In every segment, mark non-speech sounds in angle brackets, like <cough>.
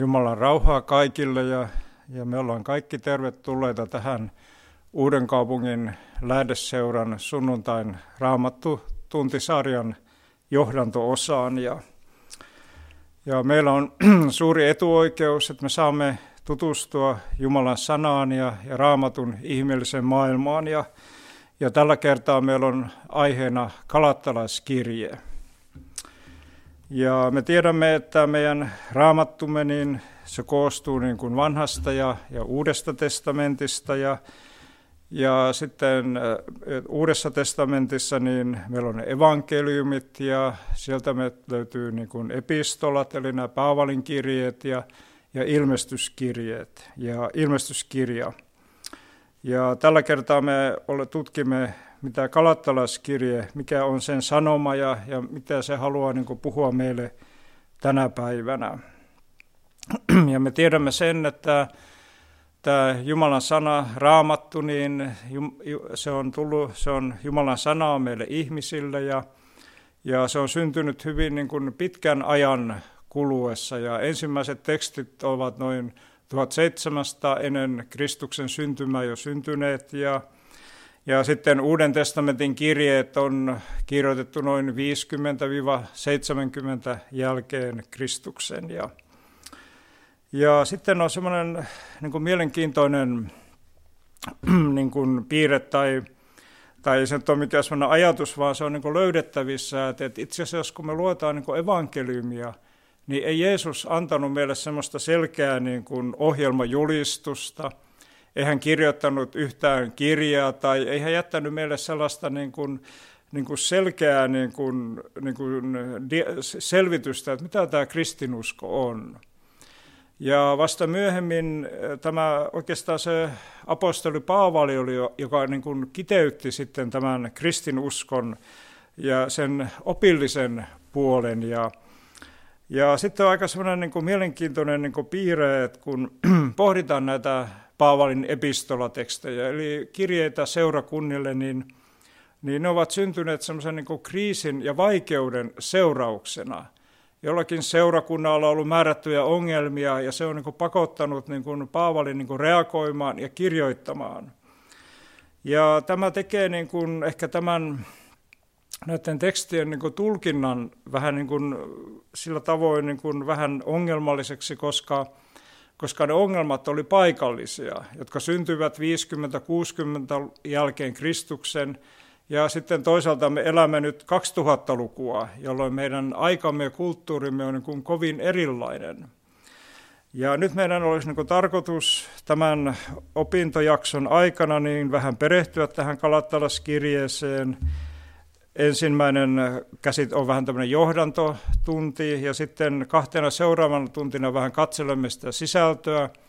Jumalan rauhaa kaikille ja, ja me ollaan kaikki tervetulleita tähän Uuden kaupungin lähdeseuran sunnuntain raamattu tuntisarjan johdanto-osaan. Ja, ja meillä on <clears throat> suuri etuoikeus, että me saamme tutustua Jumalan sanaan ja, ja raamatun ihmeelliseen maailmaan. Ja, ja tällä kertaa meillä on aiheena kalattalaiskirje. Ja me tiedämme, että meidän raamattumme niin se koostuu niin kuin vanhasta ja, ja uudesta testamentista ja, ja sitten Uudessa testamentissa niin meillä on evankeliumit ja sieltä me löytyy niin kuin epistolat, eli nämä Paavalin kirjeet ja, ja ilmestyskirjeet ja ilmestyskirja. Ja tällä kertaa me tutkimme, mitä kalattalaiskirje, mikä on sen sanoma ja, ja mitä se haluaa niin puhua meille tänä päivänä. Ja me tiedämme sen, että tämä Jumalan sana, raamattu, niin se on, tullut, se on Jumalan sanaa meille ihmisille ja, ja se on syntynyt hyvin niin kuin pitkän ajan kuluessa. Ja ensimmäiset tekstit ovat noin 1700 ennen Kristuksen syntymää jo syntyneet ja, ja sitten Uuden testamentin kirjeet on kirjoitettu noin 50-70 jälkeen Kristuksen. Ja, ja sitten on semmoinen niin kuin mielenkiintoinen <clears throat> niin kuin piirre tai, tai se nyt ole mikään semmoinen ajatus, vaan se on niin löydettävissä, että, itse asiassa kun me luetaan niin evankeliumia, niin ei Jeesus antanut meille semmoista selkeää niin ohjelmajulistusta, ei hän kirjoittanut yhtään kirjaa tai ei hän jättänyt meille sellaista niin kuin, niin kuin selkeää niin kuin, niin kuin selvitystä, että mitä tämä kristinusko on. Ja vasta myöhemmin eh, tämä oikeastaan se apostoli Paavali oli, joka niin kuin kiteytti sitten tämän kristinuskon ja sen opillisen puolen. Ja, ja sitten on aika semmoinen niin kuin mielenkiintoinen niin kuin piirre, että kun <clears throat> pohditaan näitä Paavalin epistolatekstejä, eli kirjeitä seurakunnille, niin, niin ne ovat syntyneet semmoisen niin kriisin ja vaikeuden seurauksena – jollakin seurakunnalla on ollut määrättyjä ongelmia ja se on niin pakottanut niin kuin Paavalin niin reagoimaan ja kirjoittamaan. Ja tämä tekee niin kuin ehkä tämän näiden tekstien niin kuin tulkinnan vähän niin kuin sillä tavoin niin kuin vähän ongelmalliseksi, koska, koska ne ongelmat oli paikallisia, jotka syntyivät 50-60 jälkeen Kristuksen – ja sitten toisaalta me elämme nyt 2000-lukua, jolloin meidän aikamme ja kulttuurimme on niin kuin kovin erilainen. Ja nyt meidän olisi niin tarkoitus tämän opintojakson aikana niin vähän perehtyä tähän Kalattalaskirjeeseen. Ensimmäinen käsit on vähän tämmöinen johdantotunti ja sitten kahtena seuraavana tuntina vähän katselemme sitä sisältöä –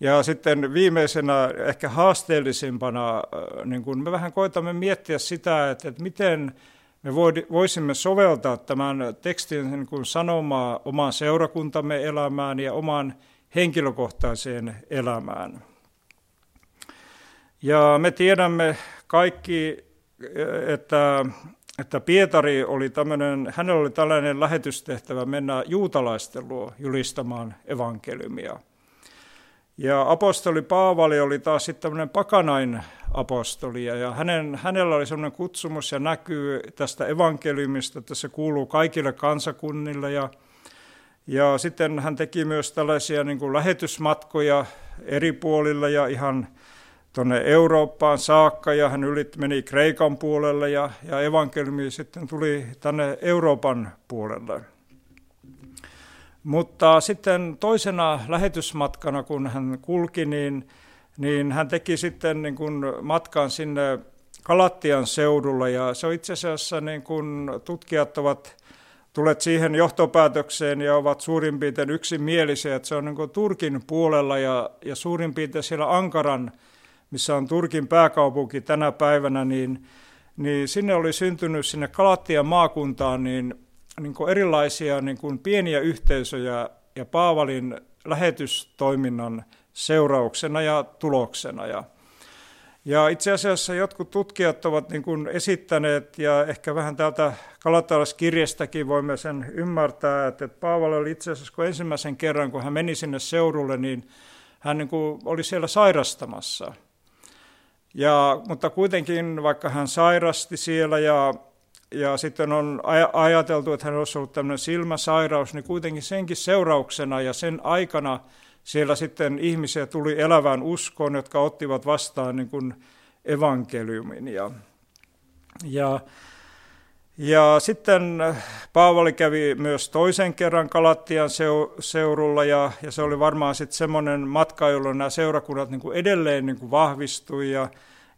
ja sitten viimeisenä, ehkä haasteellisimpana, äh, niin kun me vähän koitamme miettiä sitä, että, että miten me voisimme soveltaa tämän tekstin niin kun sanomaa omaan seurakuntamme elämään ja omaan henkilökohtaiseen elämään. Ja me tiedämme kaikki, että, että Pietari oli tämmöinen, hänellä oli tällainen lähetystehtävä mennä juutalaisten luo julistamaan evankeliumia – ja apostoli Paavali oli taas sitten tämmöinen pakanain apostoli, ja hänen, hänellä oli semmoinen kutsumus ja näkyy tästä evankeliumista, että se kuuluu kaikille kansakunnille, ja, ja sitten hän teki myös tällaisia niin kuin lähetysmatkoja eri puolille ja ihan tuonne Eurooppaan saakka, ja hän ylit, meni Kreikan puolelle, ja, ja evankeliumi sitten tuli tänne Euroopan puolelle. Mutta sitten toisena lähetysmatkana, kun hän kulki, niin, niin hän teki sitten niin kuin matkan sinne Kalattian seudulla. Ja se on itse asiassa, niin kuin tutkijat ovat, tulet siihen johtopäätökseen ja ovat suurin piirtein yksimielisiä, että se on niin Turkin puolella ja, ja suurin piirtein siellä Ankaran, missä on Turkin pääkaupunki tänä päivänä, niin, niin sinne oli syntynyt sinne Kalattian maakuntaan niin, niin kuin erilaisia niin kuin pieniä yhteisöjä ja Paavalin lähetystoiminnan seurauksena ja tuloksena. Ja, ja itse asiassa jotkut tutkijat ovat niin kuin esittäneet, ja ehkä vähän täältä Kalatalaskirjastakin voimme sen ymmärtää, että Paavali oli itse asiassa kun ensimmäisen kerran, kun hän meni sinne seurulle, niin hän niin kuin oli siellä sairastamassa. Ja, mutta kuitenkin, vaikka hän sairasti siellä ja, ja sitten on ajateltu, että hän olisi ollut tämmöinen silmäsairaus, niin kuitenkin senkin seurauksena ja sen aikana – siellä sitten ihmisiä tuli elävään uskoon, jotka ottivat vastaan niin kuin evankeliumin. Ja, ja, ja sitten Paavali kävi myös toisen kerran Kalattian seurulla ja, ja se oli varmaan sitten semmoinen matka, jolloin nämä seurakunnat niin kuin edelleen niin kuin vahvistui ja,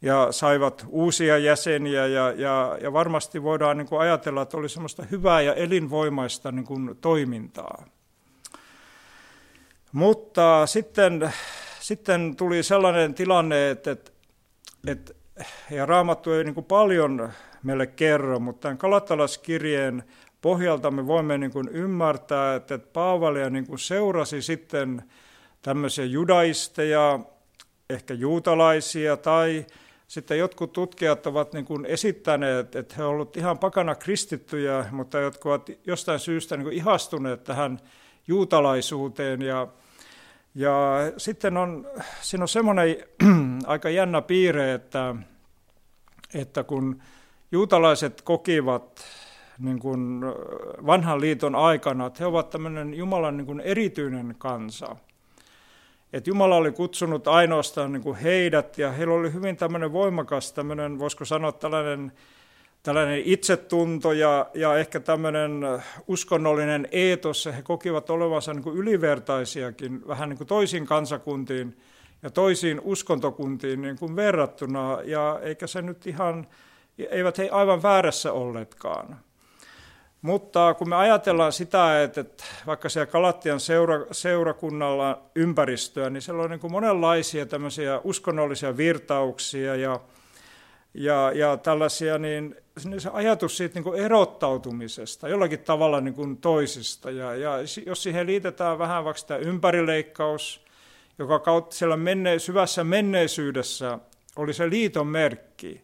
ja saivat uusia jäseniä ja, ja, ja varmasti voidaan niin kuin ajatella, että oli semmoista hyvää ja elinvoimaista niin kuin toimintaa. Mutta sitten, sitten tuli sellainen tilanne, että, että, että ja Raamattu ei niin kuin paljon meille kerro, mutta tämän Kalatalaskirjeen pohjalta me voimme niin kuin ymmärtää, että Paavalia niin kuin seurasi sitten tämmöisiä judaisteja, ehkä juutalaisia tai sitten jotkut tutkijat ovat niin kuin esittäneet, että he ovat olleet ihan pakana kristittyjä, mutta jotka ovat jostain syystä niin kuin ihastuneet tähän juutalaisuuteen. Ja ja sitten on, siinä on semmoinen <clears throat> aika jännä piirre, että, että kun juutalaiset kokivat niin kuin vanhan liiton aikana, että he ovat tämmöinen Jumalan niin kuin erityinen kansa. Että Jumala oli kutsunut ainoastaan niin kuin heidät ja heillä oli hyvin tämmöinen voimakas, tämmöinen, voisiko sanoa tällainen tällainen itsetunto ja, ja ehkä tämmöinen uskonnollinen eetos, he kokivat olevansa niin kuin ylivertaisiakin vähän niin kuin toisiin kansakuntiin ja toisiin uskontokuntiin niin kuin verrattuna, ja eikä se nyt ihan, eivät he aivan väärässä olleetkaan. Mutta kun me ajatellaan sitä, että vaikka siellä Kalattian seura, seurakunnalla ympäristöä, niin siellä on niin kuin monenlaisia tämmöisiä uskonnollisia virtauksia ja ja, ja tällaisia, niin se ajatus siitä niin kuin erottautumisesta jollakin tavalla niin kuin toisista. Ja, ja jos siihen liitetään vähän vaikka tämä ympärileikkaus, joka kautta siellä menne, syvässä menneisyydessä oli se liiton merkki,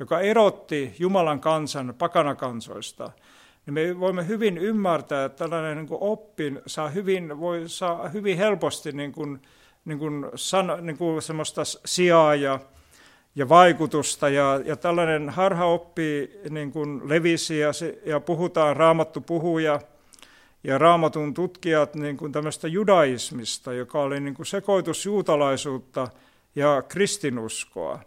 joka erotti Jumalan kansan pakanakansoista, niin me voimme hyvin ymmärtää, että tällainen niin kuin oppi saa hyvin, voi saa hyvin helposti niin kuin, niin kuin, san, niin kuin semmoista sijaa ja ja vaikutusta. Ja, ja tällainen harhaoppi niin kuin levisi ja, se, ja puhutaan, raamattu puhuja ja raamatun tutkijat niin kuin tämmöistä judaismista, joka oli niin kuin sekoitus juutalaisuutta ja kristinuskoa.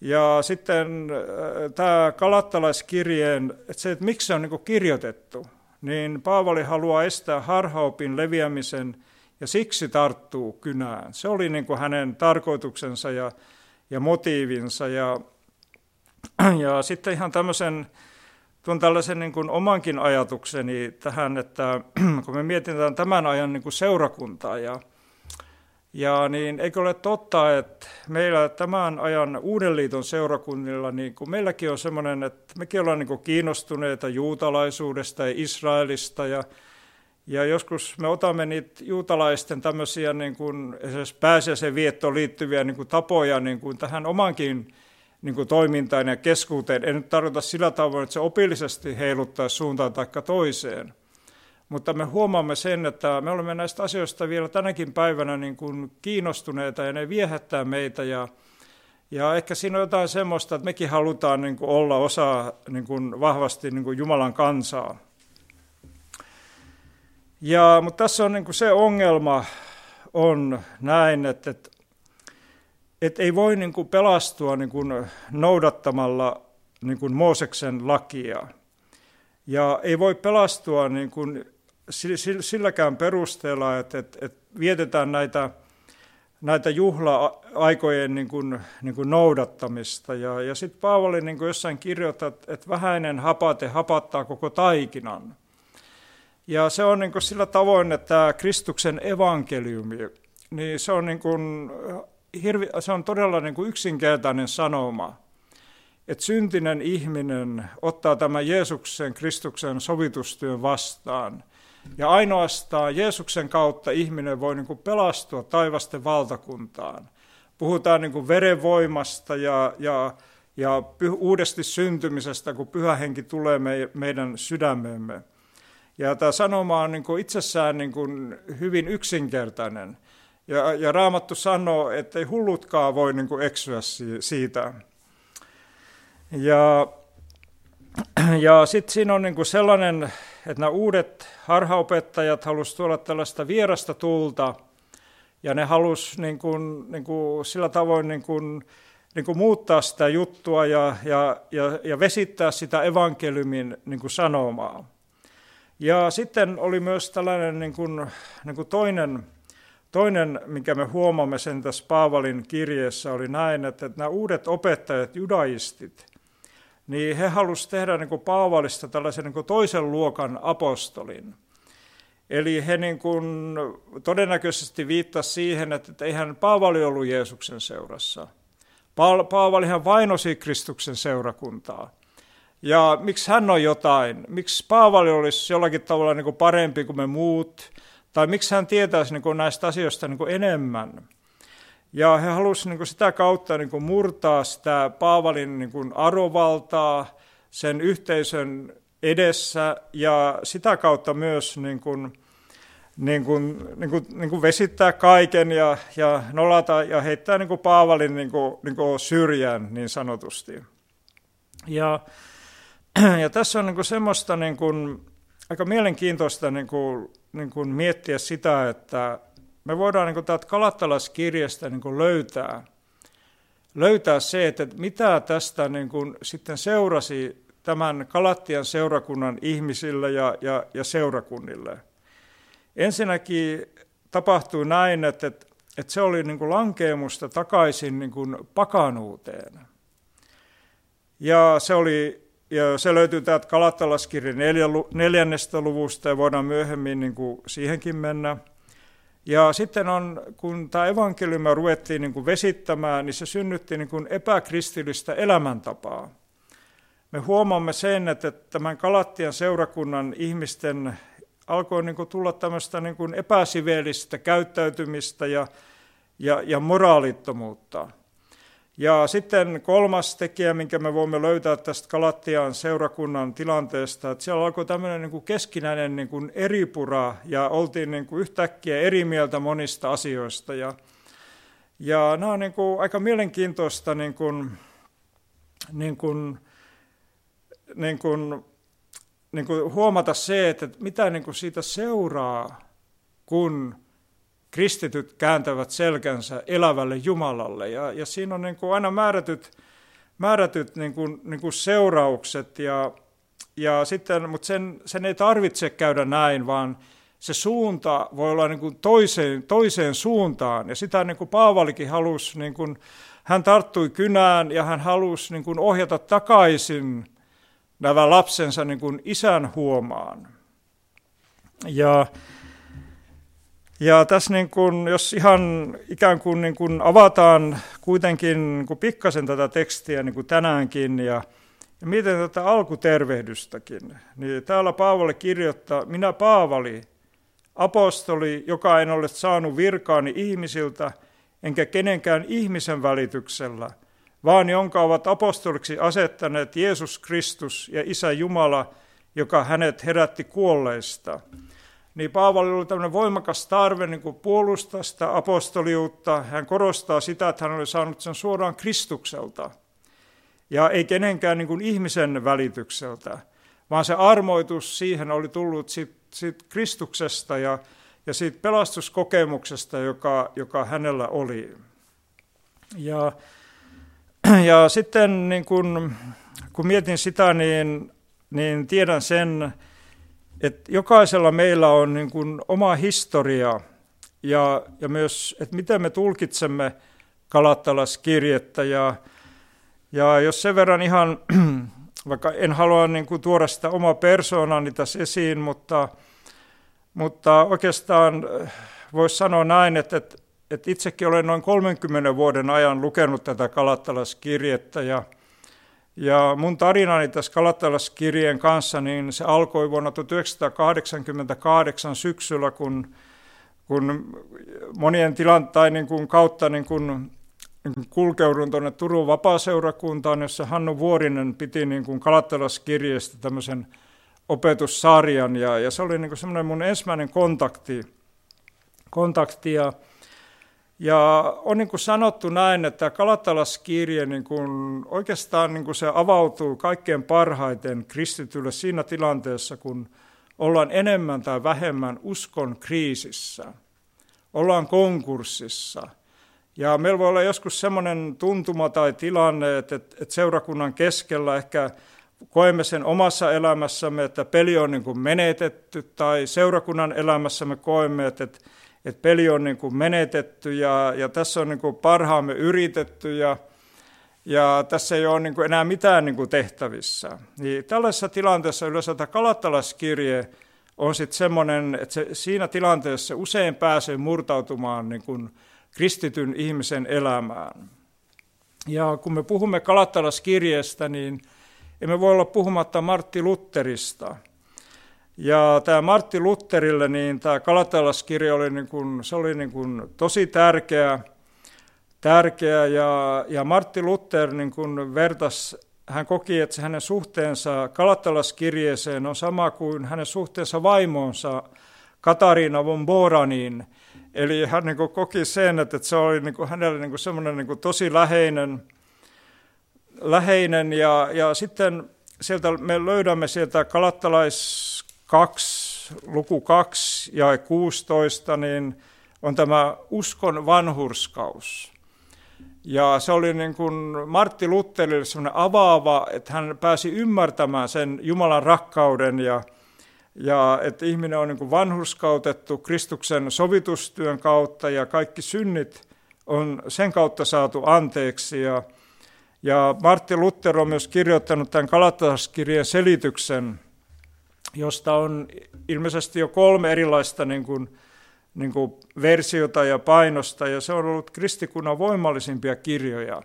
Ja sitten äh, tämä kalattalaiskirjeen, että se, että miksi se on niin kirjoitettu, niin Paavali haluaa estää harhaopin leviämisen ja siksi tarttuu kynään. Se oli niin kuin hänen tarkoituksensa ja ja motiivinsa. Ja, <clears throat> ja sitten ihan tämmöisen, tuon tällaisen niin kuin omankin ajatukseni tähän, että <clears throat> kun me mietitään tämän ajan niin kuin seurakuntaa ja, ja niin eikö ole totta, että meillä tämän ajan Uuden liiton seurakunnilla, niin kuin meilläkin on semmoinen, että mekin ollaan niin kiinnostuneita juutalaisuudesta ja Israelista ja ja joskus me otamme niitä juutalaisten tämmöisiä niin kuin esimerkiksi pääsiäisen viettoon liittyviä niin kuin tapoja niin kuin tähän omankin niin kuin toimintaan ja keskuuteen. En nyt tarkoita sillä tavoin, että se opillisesti heiluttaa suuntaan tai toiseen. Mutta me huomaamme sen, että me olemme näistä asioista vielä tänäkin päivänä niin kuin kiinnostuneita ja ne viehättää meitä. Ja, ja ehkä siinä on jotain semmoista, että mekin halutaan niin kuin olla osa niin kuin vahvasti niin kuin Jumalan kansaa. Ja, mutta tässä on niin kuin se ongelma on näin, että, että, että ei voi niin kuin pelastua niin kuin noudattamalla niin kuin Mooseksen lakia. Ja ei voi pelastua niin kuin silläkään perusteella, että, että, että vietetään näitä, näitä juhla-aikojen niin kuin, niin kuin noudattamista. Ja, ja sitten Paavali niin kuin jossain kirjoittaa, että vähäinen hapate hapattaa koko taikinan. Ja se on niin kuin sillä tavoin, että Kristuksen evankeliumi, niin se on, niin kuin, hirvi, se on todella niin kuin yksinkertainen sanoma, että syntinen ihminen ottaa tämän Jeesuksen, Kristuksen sovitustyön vastaan. Ja ainoastaan Jeesuksen kautta ihminen voi niin kuin pelastua taivasten valtakuntaan. Puhutaan niin kuin verenvoimasta ja, ja, ja uudesti syntymisestä, kun pyhä henki tulee me, meidän sydämemme. Ja tämä sanoma on niin kuin itsessään niin kuin hyvin yksinkertainen. Ja, ja Raamattu sanoo, että ei hullutkaan voi niin kuin eksyä siitä. Ja, ja sitten siinä on niin kuin sellainen, että nämä uudet harhaopettajat halusivat tuoda tällaista vierasta tulta, ja ne halusivat niin kuin, niin kuin sillä tavoin niin kuin, niin kuin muuttaa sitä juttua ja, ja, ja, ja vesittää sitä evankeliumin niin kuin sanomaa. Ja sitten oli myös tällainen niin kuin, niin kuin toinen, toinen, mikä me huomaamme sen tässä Paavalin kirjeessä, oli näin, että nämä uudet opettajat, judaistit, niin he halusivat tehdä niin kuin Paavalista tällaisen niin kuin toisen luokan apostolin. Eli he niin kuin todennäköisesti viittasivat siihen, että eihän Paavali ollut Jeesuksen seurassa. Paavalihan vainosi Kristuksen seurakuntaa. Ja miksi hän on jotain? Miksi Paavali olisi jollakin tavalla niin kuin parempi kuin me muut? Tai miksi hän tietäisi niin kuin näistä asioista niin kuin enemmän? Ja he halusivat niin sitä kautta niin murtaa sitä Paavalin niin arvovaltaa sen yhteisön edessä ja sitä kautta myös niin kuin, niin kuin, niin kuin, niin kuin vesittää kaiken ja, ja nolata ja heittää niin kuin Paavalin niin kuin, niin kuin syrjään niin sanotusti. Ja <clears throat> ja tässä on niin kuin semmoista niin kuin, aika mielenkiintoista niin kuin, niin kuin miettiä sitä, että me voidaan niin täältä Kalattalaskirjasta niin löytää, löytää se, että mitä tästä niin kuin sitten seurasi tämän Kalattian seurakunnan ihmisille ja, ja, ja seurakunnille. Ensinnäkin tapahtui näin, että, että, että se oli niin kuin lankeemusta takaisin niin kuin pakanuuteen. Ja se oli ja se löytyy täältä Kalattalaskirjan neljännestä luvusta ja voidaan myöhemmin niin kuin siihenkin mennä. Ja sitten on, kun tämä evankeliumi ruvettiin niin kuin vesittämään, niin se synnytti niin kuin epäkristillistä elämäntapaa. Me huomaamme sen, että tämän Kalattian seurakunnan ihmisten alkoi niin kuin tulla tämmöistä niin kuin epäsiveellistä käyttäytymistä ja, ja, ja moraalittomuutta. Ja sitten kolmas tekijä, minkä me voimme löytää tästä Kalattian seurakunnan tilanteesta, että siellä alkoi tämmöinen niin kuin keskinäinen niin kuin eripura ja oltiin niin kuin yhtäkkiä eri mieltä monista asioista. Ja, ja nämä on niin kuin aika mielenkiintoista niin kuin, niin kuin, niin kuin, niin kuin huomata se, että mitä niin kuin siitä seuraa, kun kristityt kääntävät selkänsä elävälle Jumalalle. Ja, ja siinä on niin kuin aina määrätyt, määrätyt niin kuin, niin kuin seuraukset, ja, ja sitten, mutta sen, sen ei tarvitse käydä näin, vaan se suunta voi olla niin kuin toiseen, toiseen suuntaan. Ja sitä niin kuin Paavalikin halusi, niin kuin, hän tarttui kynään ja hän halusi niin kuin ohjata takaisin nämä lapsensa niin kuin isän huomaan. Ja ja tässä niin kuin, jos ihan ikään kuin, niin kuin avataan kuitenkin niin kuin pikkasen tätä tekstiä niin kuin tänäänkin ja, ja miten tätä alkutervehdystäkin, niin täällä Paavali kirjoittaa, minä Paavali, apostoli, joka en ole saanut virkaani ihmisiltä, enkä kenenkään ihmisen välityksellä, vaan jonka ovat apostoliksi asettaneet Jeesus Kristus ja Isä Jumala, joka hänet herätti kuolleista – niin Paavali oli tämmöinen voimakas tarve niin kuin puolustaa sitä apostoliutta. Hän korostaa sitä, että hän oli saanut sen suoraan Kristukselta ja ei kenenkään niin kuin ihmisen välitykseltä, vaan se armoitus siihen oli tullut siitä, siitä Kristuksesta ja, ja siitä pelastuskokemuksesta, joka, joka hänellä oli. Ja, ja sitten niin kun, kun mietin sitä, niin, niin tiedän sen, että jokaisella meillä on niin kuin oma historia ja, ja myös, että miten me tulkitsemme Kalattalaskirjettä ja, ja jos sen verran ihan, <clears throat> vaikka en halua niin kuin tuoda sitä omaa persoonani tässä esiin, mutta, Mutta oikeastaan voisi sanoa näin, että, että, että itsekin olen noin 30 vuoden ajan lukenut tätä Kalattalaskirjettä ja ja mun tarinani tässä Kalattalaskirjeen kanssa, niin se alkoi vuonna 1988 syksyllä, kun, kun monien tilantain niin kuin kautta niin kuin, niin kulkeudun tuonne Turun vapaaseurakuntaan, jossa Hannu Vuorinen piti niin kuin Kalattalaskirjeestä tämmöisen opetussarjan, ja, ja se oli niin semmoinen mun ensimmäinen kontakti, kontakti ja ja on niin kuin sanottu näin, että Kalatalaskirje niin kuin oikeastaan niin kuin se avautuu kaikkein parhaiten kristitylle siinä tilanteessa, kun ollaan enemmän tai vähemmän uskon kriisissä, ollaan konkurssissa. Ja meillä voi olla joskus semmoinen tuntuma tai tilanne, että, seurakunnan keskellä ehkä koemme sen omassa elämässämme, että peli on niin kuin menetetty, tai seurakunnan elämässämme koemme, että että peli on niin kuin menetetty ja, ja tässä on niin kuin parhaamme yritetty ja, ja tässä ei ole niin kuin enää mitään niin kuin tehtävissä. Niin tällaisessa tilanteessa yleensä tämä kalattalaskirje on sitten semmoinen, että se, siinä tilanteessa usein pääsee murtautumaan niin kuin kristityn ihmisen elämään. Ja kun me puhumme kalattalaskirjeestä, niin emme voi olla puhumatta Martti Lutterista – ja tämä Martti Lutterille, niin tämä Kalatalaskirja oli, niin kuin, se oli niin kuin tosi tärkeä, tärkeä ja, ja Martti Luther niin kuin vertas, hän koki, että se hänen suhteensa Kalatalaskirjeeseen on sama kuin hänen suhteensa vaimoonsa Katariina von Boraniin. Eli hän niin kuin koki sen, että se oli niin kuin hänelle niin kuin semmoinen niin kuin tosi läheinen, läheinen ja, ja sitten sieltä me löydämme sieltä kalattalais 2, luku 2 ja 16, niin on tämä uskon vanhurskaus. Ja se oli niin kuin Martti Lutterille sellainen avaava, että hän pääsi ymmärtämään sen Jumalan rakkauden ja, ja että ihminen on niin kuin vanhurskautettu Kristuksen sovitustyön kautta ja kaikki synnit on sen kautta saatu anteeksi. Ja, ja Martti Luther on myös kirjoittanut tämän Kalataskirjan selityksen, josta on ilmeisesti jo kolme erilaista niin kuin, niin kuin versiota ja painosta, ja se on ollut kristikunnan voimallisimpia kirjoja.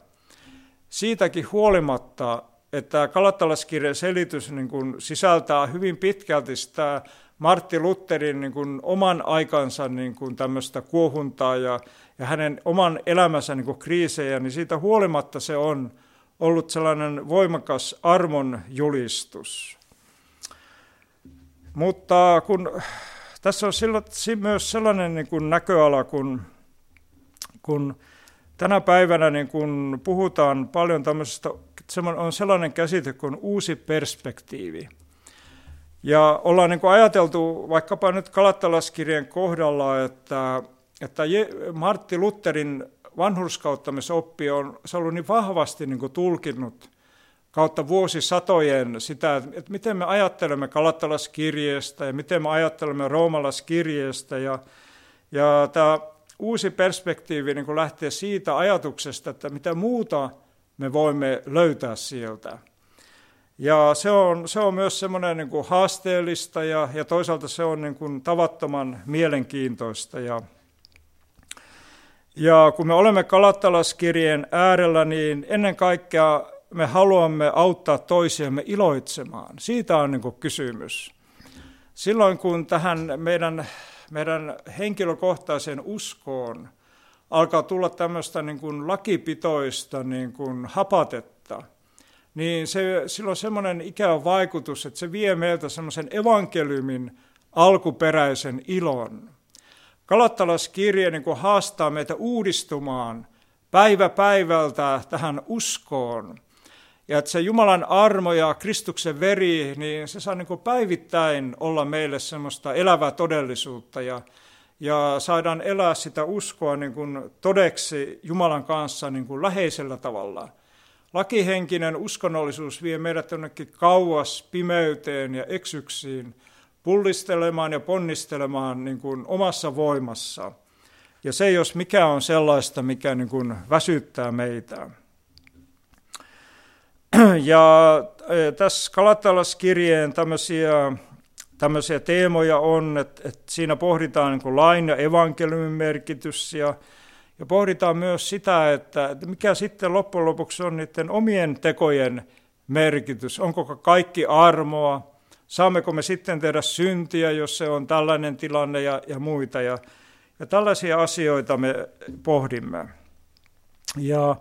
Siitäkin huolimatta, että Kalattalaskirjan selitys niin kuin sisältää hyvin pitkälti sitä Martti Lutherin niin kuin oman aikansa niin kuin tämmöistä kuohuntaa ja, ja hänen oman elämänsä niin kuin kriisejä, niin siitä huolimatta se on ollut sellainen voimakas armon julistus. Mutta kun tässä on sillä, myös sellainen niin kuin näköala, kun, kun tänä päivänä niin kun puhutaan paljon tämmöisestä, on sellainen käsite kuin uusi perspektiivi. Ja ollaan niin kuin ajateltu vaikkapa nyt Kalattalaskirjan kohdalla, että, että Martti Lutherin vanhurskauttamisoppi on se on ollut niin vahvasti niin tulkinnut kautta vuosisatojen sitä, että miten me ajattelemme Kalattalaskirjeestä ja miten me ajattelemme Roomalaskirjeestä. Ja, ja tämä uusi perspektiivi niin lähtee siitä ajatuksesta, että mitä muuta me voimme löytää sieltä. Ja se on, se on myös semmoinen niin kuin haasteellista ja, ja toisaalta se on niin kuin tavattoman mielenkiintoista. Ja, ja kun me olemme Kalattalaskirjeen äärellä, niin ennen kaikkea me haluamme auttaa toisiamme iloitsemaan. Siitä on niin kysymys. Silloin kun tähän meidän, meidän henkilökohtaiseen uskoon alkaa tulla tämmöistä niin kuin lakipitoista niin kuin hapatetta, niin se, sillä on semmoinen ikävä vaikutus, että se vie meiltä semmoisen evankeliumin alkuperäisen ilon. Kalattalaskirje niin kuin haastaa meitä uudistumaan päivä päivältä tähän uskoon. Ja että se Jumalan armo ja Kristuksen veri, niin se saa niin kuin päivittäin olla meille semmoista elävää todellisuutta ja, ja saadaan elää sitä uskoa niin kuin todeksi Jumalan kanssa niin kuin läheisellä tavalla. Lakihenkinen uskonnollisuus vie meidät jonnekin kauas pimeyteen ja eksyksiin, pullistelemaan ja ponnistelemaan niin kuin omassa voimassa. Ja se, jos mikä on sellaista, mikä niin kuin väsyttää meitä. <clears throat> Ja e, tässä Kalatalaskirjeen tämmöisiä tämmöisiä teemoja on, että, että siinä pohditaan niin kuin lain ja evankeliumin merkitys ja, ja pohditaan myös sitä, että, että mikä sitten loppujen lopuksi on niiden omien tekojen merkitys. Onko kaikki armoa? Saammeko me sitten tehdä syntiä, jos se on tällainen tilanne ja, ja muita. Ja, ja tällaisia asioita me pohdimme. Ja,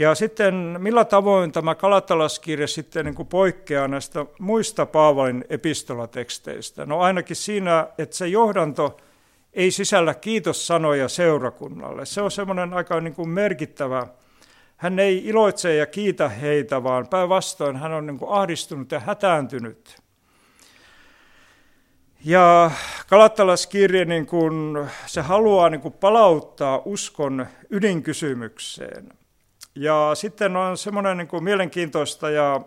ja sitten millä tavoin tämä Kalatalaskirja sitten niin kuin poikkeaa näistä muista Paavalin epistolateksteistä? No ainakin siinä, että se johdanto ei sisällä kiitossanoja seurakunnalle. Se on semmoinen aika niin kuin merkittävä. Hän ei iloitse ja kiitä heitä, vaan päinvastoin hän on niin kuin ahdistunut ja hätääntynyt. Ja Kalattalaskirje, niin se haluaa niin kun palauttaa uskon ydinkysymykseen. Ja sitten on semmoinen niin kuin mielenkiintoista ja,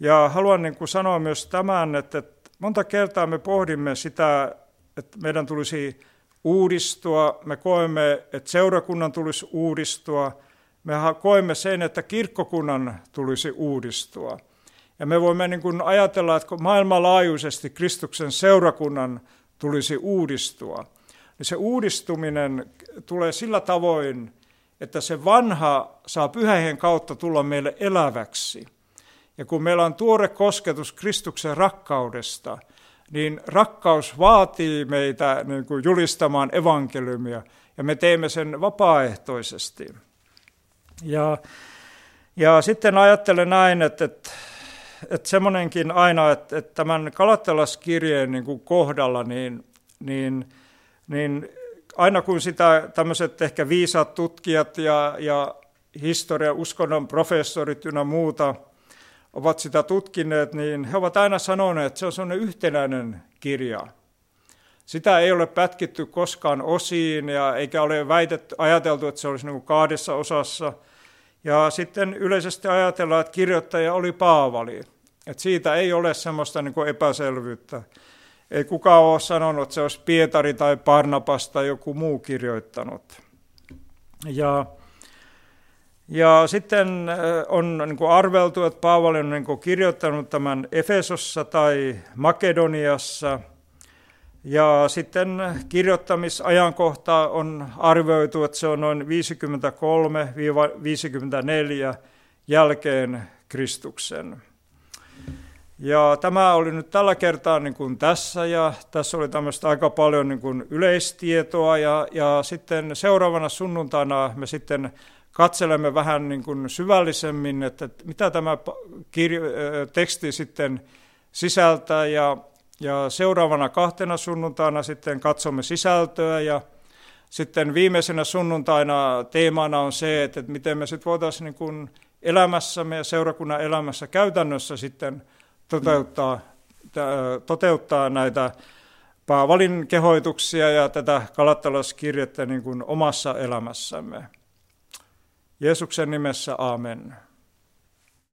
ja haluan niin kuin sanoa myös tämän, että, että monta kertaa me pohdimme sitä, että meidän tulisi uudistua, me koemme, että seurakunnan tulisi uudistua, me koemme sen, että kirkkokunnan tulisi uudistua. Ja me voimme niin kuin ajatella, että maailmanlaajuisesti Kristuksen seurakunnan tulisi uudistua. Niin se uudistuminen tulee sillä tavoin, että se vanha saa pyhähen kautta tulla meille eläväksi. Ja kun meillä on tuore kosketus Kristuksen rakkaudesta, niin rakkaus vaatii meitä niin kuin julistamaan evankeliumia, ja me teemme sen vapaaehtoisesti. Ja, ja sitten ajattelen näin, että, että, että semmoinenkin aina, että, että tämän Kalattelaskirjeen niin kuin kohdalla, niin, niin, niin aina kun sitä tämmöiset ehkä viisaat tutkijat ja, ja historia, uskonnon professorit ynnä muuta ovat sitä tutkineet, niin he ovat aina sanoneet, että se on sellainen yhtenäinen kirja. Sitä ei ole pätkitty koskaan osiin ja eikä ole väitetty, ajateltu, että se olisi niin kahdessa osassa. Ja sitten yleisesti ajatellaan, että kirjoittaja oli Paavali. Että siitä ei ole semmoista niin epäselvyyttä. Ei kukaan ole sanonut, että se olisi Pietari tai Parnapas tai joku muu kirjoittanut. Ja, ja sitten äh, on niin kuin arveltu, että Paavali on niin kuin kirjoittanut tämän Efesossa tai Makedoniassa. Ja sitten kirjoittamisajankohta on arvioitu, että se on noin 53-54 jälkeen Kristuksen. Ja tämä oli nyt tällä kertaa niin kuin tässä ja tässä oli tämmöistä aika paljon niin kuin yleistietoa ja, ja sitten seuraavana sunnuntaina me sitten katselemme vähän niin kuin syvällisemmin, että mitä tämä kirjo, teksti sitten sisältää ja, ja seuraavana kahtena sunnuntaina sitten katsomme sisältöä ja sitten viimeisenä sunnuntaina teemana on se, että miten me sitten voitaisiin niin kuin elämässämme ja seurakunnan elämässä käytännössä sitten – toteuttaa, toteuttaa näitä Paavalin kehoituksia ja tätä Kalattalaskirjettä niin kuin omassa elämässämme. Jeesuksen nimessä, amen.